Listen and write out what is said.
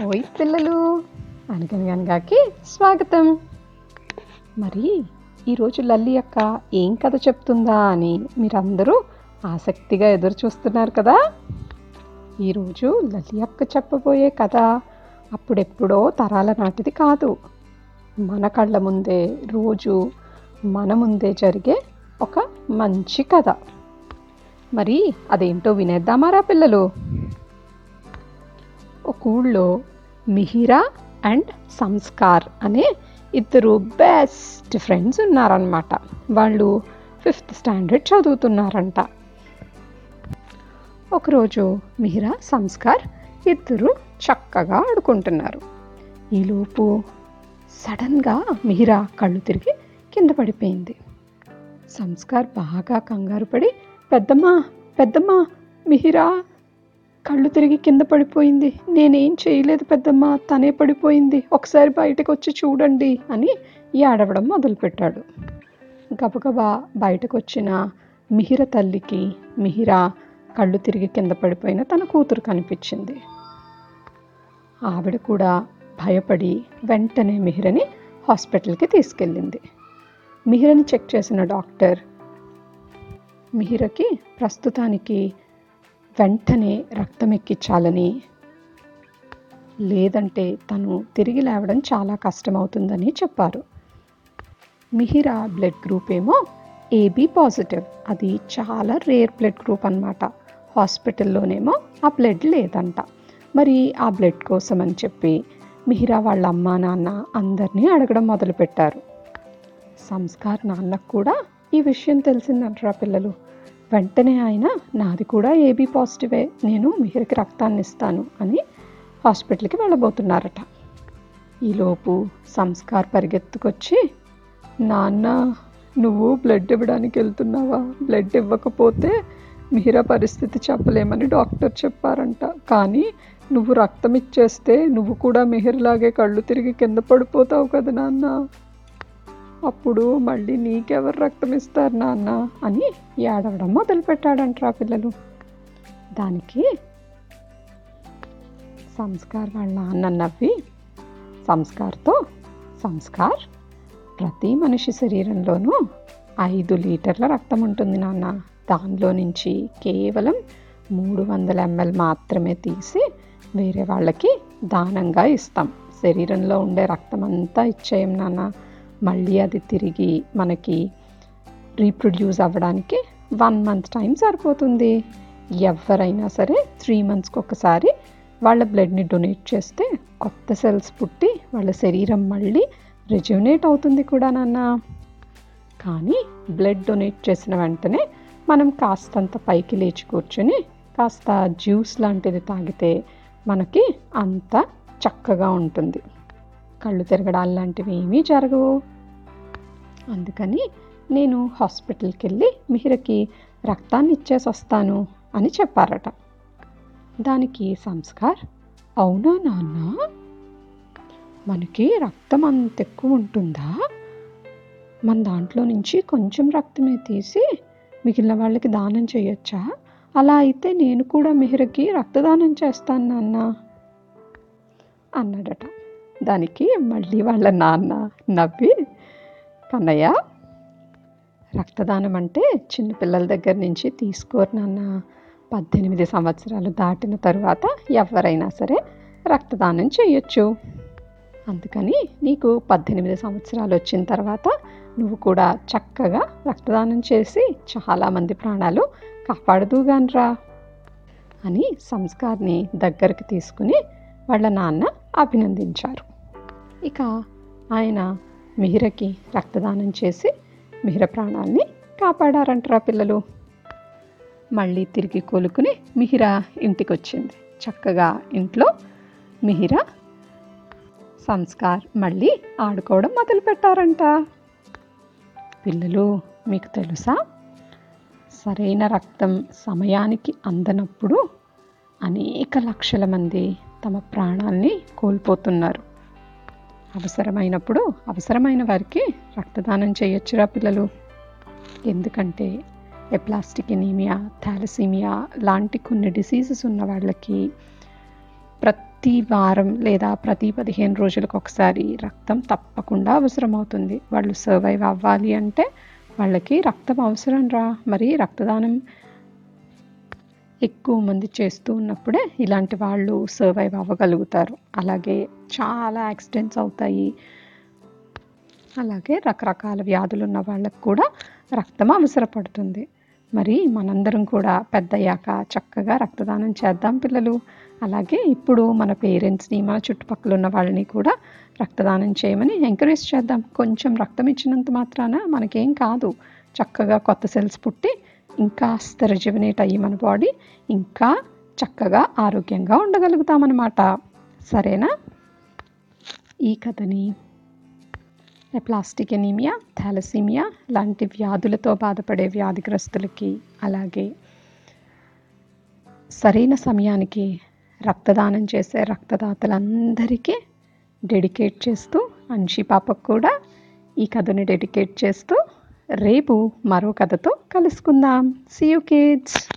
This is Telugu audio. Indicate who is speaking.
Speaker 1: ఓయ్ పిల్లలు. అనగనగనగాకి స్వాగతం. మరి ఈరోజు లల్లి అక్క ఏం కథ చెప్తుందా అని మీరందరూ ఆసక్తిగా ఎదురు చూస్తున్నారు కదా? ఈరోజు లల్లి అక్క చెప్పబోయే కథ అప్పుడెప్పుడో తరాల నాటిది కాదు. మన కళ్ళ ముందే రోజు మన ముందే జరిగే ఒక మంచి కథ. మరి అదేంటో వినేద్దామారా పిల్లలు? ఒక ఊళ్ళో మిహిరా అండ్ సంస్కార్ అనే ఇద్దరు బెస్ట్ ఫ్రెండ్స్ ఉన్నారనమాట వాళ్ళు ఫిఫ్త్ స్టాండర్డ్ చదువుతున్నారంట. ఒకరోజు మిహిరా సంస్కార్ ఇద్దరు చక్కగా ఆడుకుంటున్నారు. ఈలోపు సడన్గా మిహిరా కళ్ళు తిరిగి కింద పడిపోయింది. సంస్కార్ బాగా కంగారు పడి పెద్దమ్మ పెద్దమ్మ మిహిరా కళ్ళు తిరిగి కింద పడిపోయింది. నేనేం చేయలేదు పెద్దమ్మ తనే పడిపోయింది. ఒకసారి బయటకు వచ్చి చూడండి అని ఏడవడం మొదలుపెట్టాడు. గబగబా బయటకు వచ్చిన మిహిర తల్లికి మిహిర కళ్ళు తిరిగి కింద పడిపోయిన తన కూతురు కనిపించింది. ఆవిడ కూడా భయపడి వెంటనే మిహిరని హాస్పిటల్కి తీసుకెళ్ళింది. మిహిరని చెక్ చేసిన డాక్టర్ మిహిరకి ప్రస్తుతానికి వెంటనే రక్తం ఎక్కించాలని లేదంటే తను తిరిగి లేవడం చాలా కష్టమవుతుందని చెప్పారు. మిహిరా బ్లడ్ గ్రూప్ ఏమో ఏబీ పాజిటివ్. అది చాలా రేర్ బ్లడ్ గ్రూప్ అన్నమాట. హాస్పిటల్లోనేమో ఆ బ్లడ్ లేదంట. మరి ఆ బ్లడ్ కోసం అని చెప్పి మిహిరా వాళ్ళ అమ్మ నాన్న అందరినీ అడగడం మొదలుపెట్టారు. సంస్కార్ నాన్నకు కూడా ఈ విషయం తెలిసిందంటారా పిల్లలు? వెంటనే ఆయన నాది కూడా ఏబీ పాజిటివే నేను మిహిర్కి రక్తాన్ని ఇస్తాను అని హాస్పిటల్కి వెళ్ళబోతున్నారట. ఈలోపు సంస్కార్ పరిగెత్తుకొచ్చి నాన్న నువ్వు బ్లడ్ ఇవ్వడానికి వెళ్తున్నావా? బ్లడ్ ఇవ్వకపోతే మిహిరా పరిస్థితి చెప్పలేమని డాక్టర్ చెప్పారంట. కానీ నువ్వు రక్తం ఇచ్చేస్తే నువ్వు కూడా మిహిర్లాగే కళ్ళు తిరిగి కింద పడిపోతావు కదా నాన్న. అప్పుడు మళ్ళీ నీకెవరు రక్తం ఇస్తారు నాన్న అని ఏడవడం మొదలుపెట్టాడంటారా పిల్లలు. దానికి సంస్కార్ వాళ్ళ నాన్న నవ్వి సంస్కార్తో సంస్కార్ ప్రతి మనిషి శరీరంలోనూ ఐదు లీటర్ల రక్తం ఉంటుంది నాన్న. దానిలో నుంచి కేవలం మూడు వందల ఎంఎల్ మాత్రమే తీసి వేరే వాళ్ళకి దానంగా ఇస్తాం. శరీరంలో ఉండే రక్తం అంతా ఇచ్చేయం నాన్న. మళ్ళీ అది తిరిగి మనకి రీప్రొడ్యూస్ అవ్వడానికి వన్ మంత్ టైం సరిపోతుంది. ఎవరైనా సరే త్రీ మంత్స్కి ఒకసారి వాళ్ళ బ్లడ్ని డొనేట్ చేస్తే కొత్త సెల్స్ పుట్టి వాళ్ళ శరీరం మళ్ళీ రిజ్యూనేట్ అవుతుంది కూడా నాన్న. కానీ బ్లడ్ డొనేట్ చేసిన వెంటనే మనం కాస్తంత పైకి లేచి కూర్చొని కాస్త జ్యూస్ లాంటిది తాగితే మనకి అంత చక్కగా ఉంటుంది. కళ్ళు తిరగడాలు లాంటివి ఏమీ జరగవు. అందుకని నేను హాస్పిటల్కి వెళ్ళి మిహిరకి రక్తాన్ని ఇచ్చేసి వస్తాను అని చెప్పారట. దానికి సంస్కార్ అవునా నాన్న? మనకి రక్తం అంత ఎక్కువ ఉంటుందా మన దాంట్లో నుంచి కొంచెం రక్తమే తీసి మిగిలిన వాళ్ళకి దానం చేయొచ్చా? అలా అయితే నేను కూడా మిహిరకి రక్తదానం చేస్తాను నాన్న. అన్నాడట. దానికి మళ్ళీ వాళ్ళ నాన్న నవ్వి కన్నయ్య రక్తదానం అంటే చిన్నపిల్లల దగ్గర నుంచి తీసుకోరు నాన్న. పద్దెనిమిది సంవత్సరాలు దాటిన తరువాత ఎవరైనా సరే రక్తదానం చేయొచ్చు. అందుకని నీకు పద్దెనిమిది సంవత్సరాలు వచ్చిన తర్వాత నువ్వు కూడా చక్కగా రక్తదానం చేసి చాలామంది ప్రాణాలు కాపాడదుగానరా అని సంస్కార్ని దగ్గరికి తీసుకుని వాళ్ళ నాన్న అభినందించారు. ఇక ఆయన మిహిరకి రక్తదానం చేసి మిహిర ప్రాణాన్ని కాపాడారంటారా పిల్లలు. మళ్ళీ తిరిగి కోలుకుని మిహిర ఇంటికి వచ్చింది చక్కగా ఇంట్లో మిహిర సంస్కార్ మళ్ళీ ఆడుకోవడం మొదలుపెట్టారంట. పిల్లలు మీకు తెలుసా? సరైన రక్తం సమయానికి అందనప్పుడు అనేక లక్షల మంది తమ ప్రాణాల్ని కోల్పోతున్నారు. అవసరమైనప్పుడు అవసరమైన వారికి రక్తదానం చేయొచ్చురా పిల్లలు. ఎందుకంటే ఎప్లాస్టిక్ ఎనీమియా థాలసీమియా లాంటి కొన్ని డిసీజెస్ ఉన్న వాళ్ళకి ప్రతి వారం లేదా ప్రతి పదిహేను రోజులకు ఒకసారి రక్తం తప్పకుండా అవసరమవుతుంది. వాళ్ళు సర్వైవ్ అవ్వాలి అంటే వాళ్ళకి రక్తం అవసరం రా మరి రక్తదానం ఎక్కువ మంది చేస్తూ ఉన్నప్పుడే ఇలాంటి వాళ్ళు సర్వైవ్ అవ్వగలుగుతారు. అలాగే చాలా యాక్సిడెంట్స్ అవుతాయి. అలాగే రకరకాల వ్యాధులు ఉన్న వాళ్ళకు కూడా రక్తం అవసరపడుతుంది. మరి మనందరం కూడా పెద్దయ్యాక చక్కగా రక్తదానం చేద్దాం పిల్లలు. అలాగే ఇప్పుడు మన పేరెంట్స్ని మన చుట్టుపక్కల ఉన్న వాళ్ళని కూడా రక్తదానం చేయమని ఎంకరేజ్ చేద్దాం. కొంచెం రక్తం ఇచ్చినంత మాత్రాన మనకేం కాదు. చక్కగా కొత్త సెల్స్ పుట్టి ఇంకా రిజువినేట్ అయ్యి మన బాడీ ఇంకా చక్కగా ఆరోగ్యంగా ఉండగలుగుతామన్నమాట. సరేనా? ఈ కథని ప్లాస్టిక్ ఎనీమియా థాలసీమియా లాంటి వ్యాధులతో బాధపడే వ్యాధిగ్రస్తులకి అలాగే సరైన సమయానికి రక్తదానం చేసే రక్తదాతలందరికీ డెడికేట్ చేస్తూ అన్షి పాపకు కూడా ఈ కథని డెడికేట్ చేస్తూ రేపు మరో కథతో కలుసుకుందాం. See you kids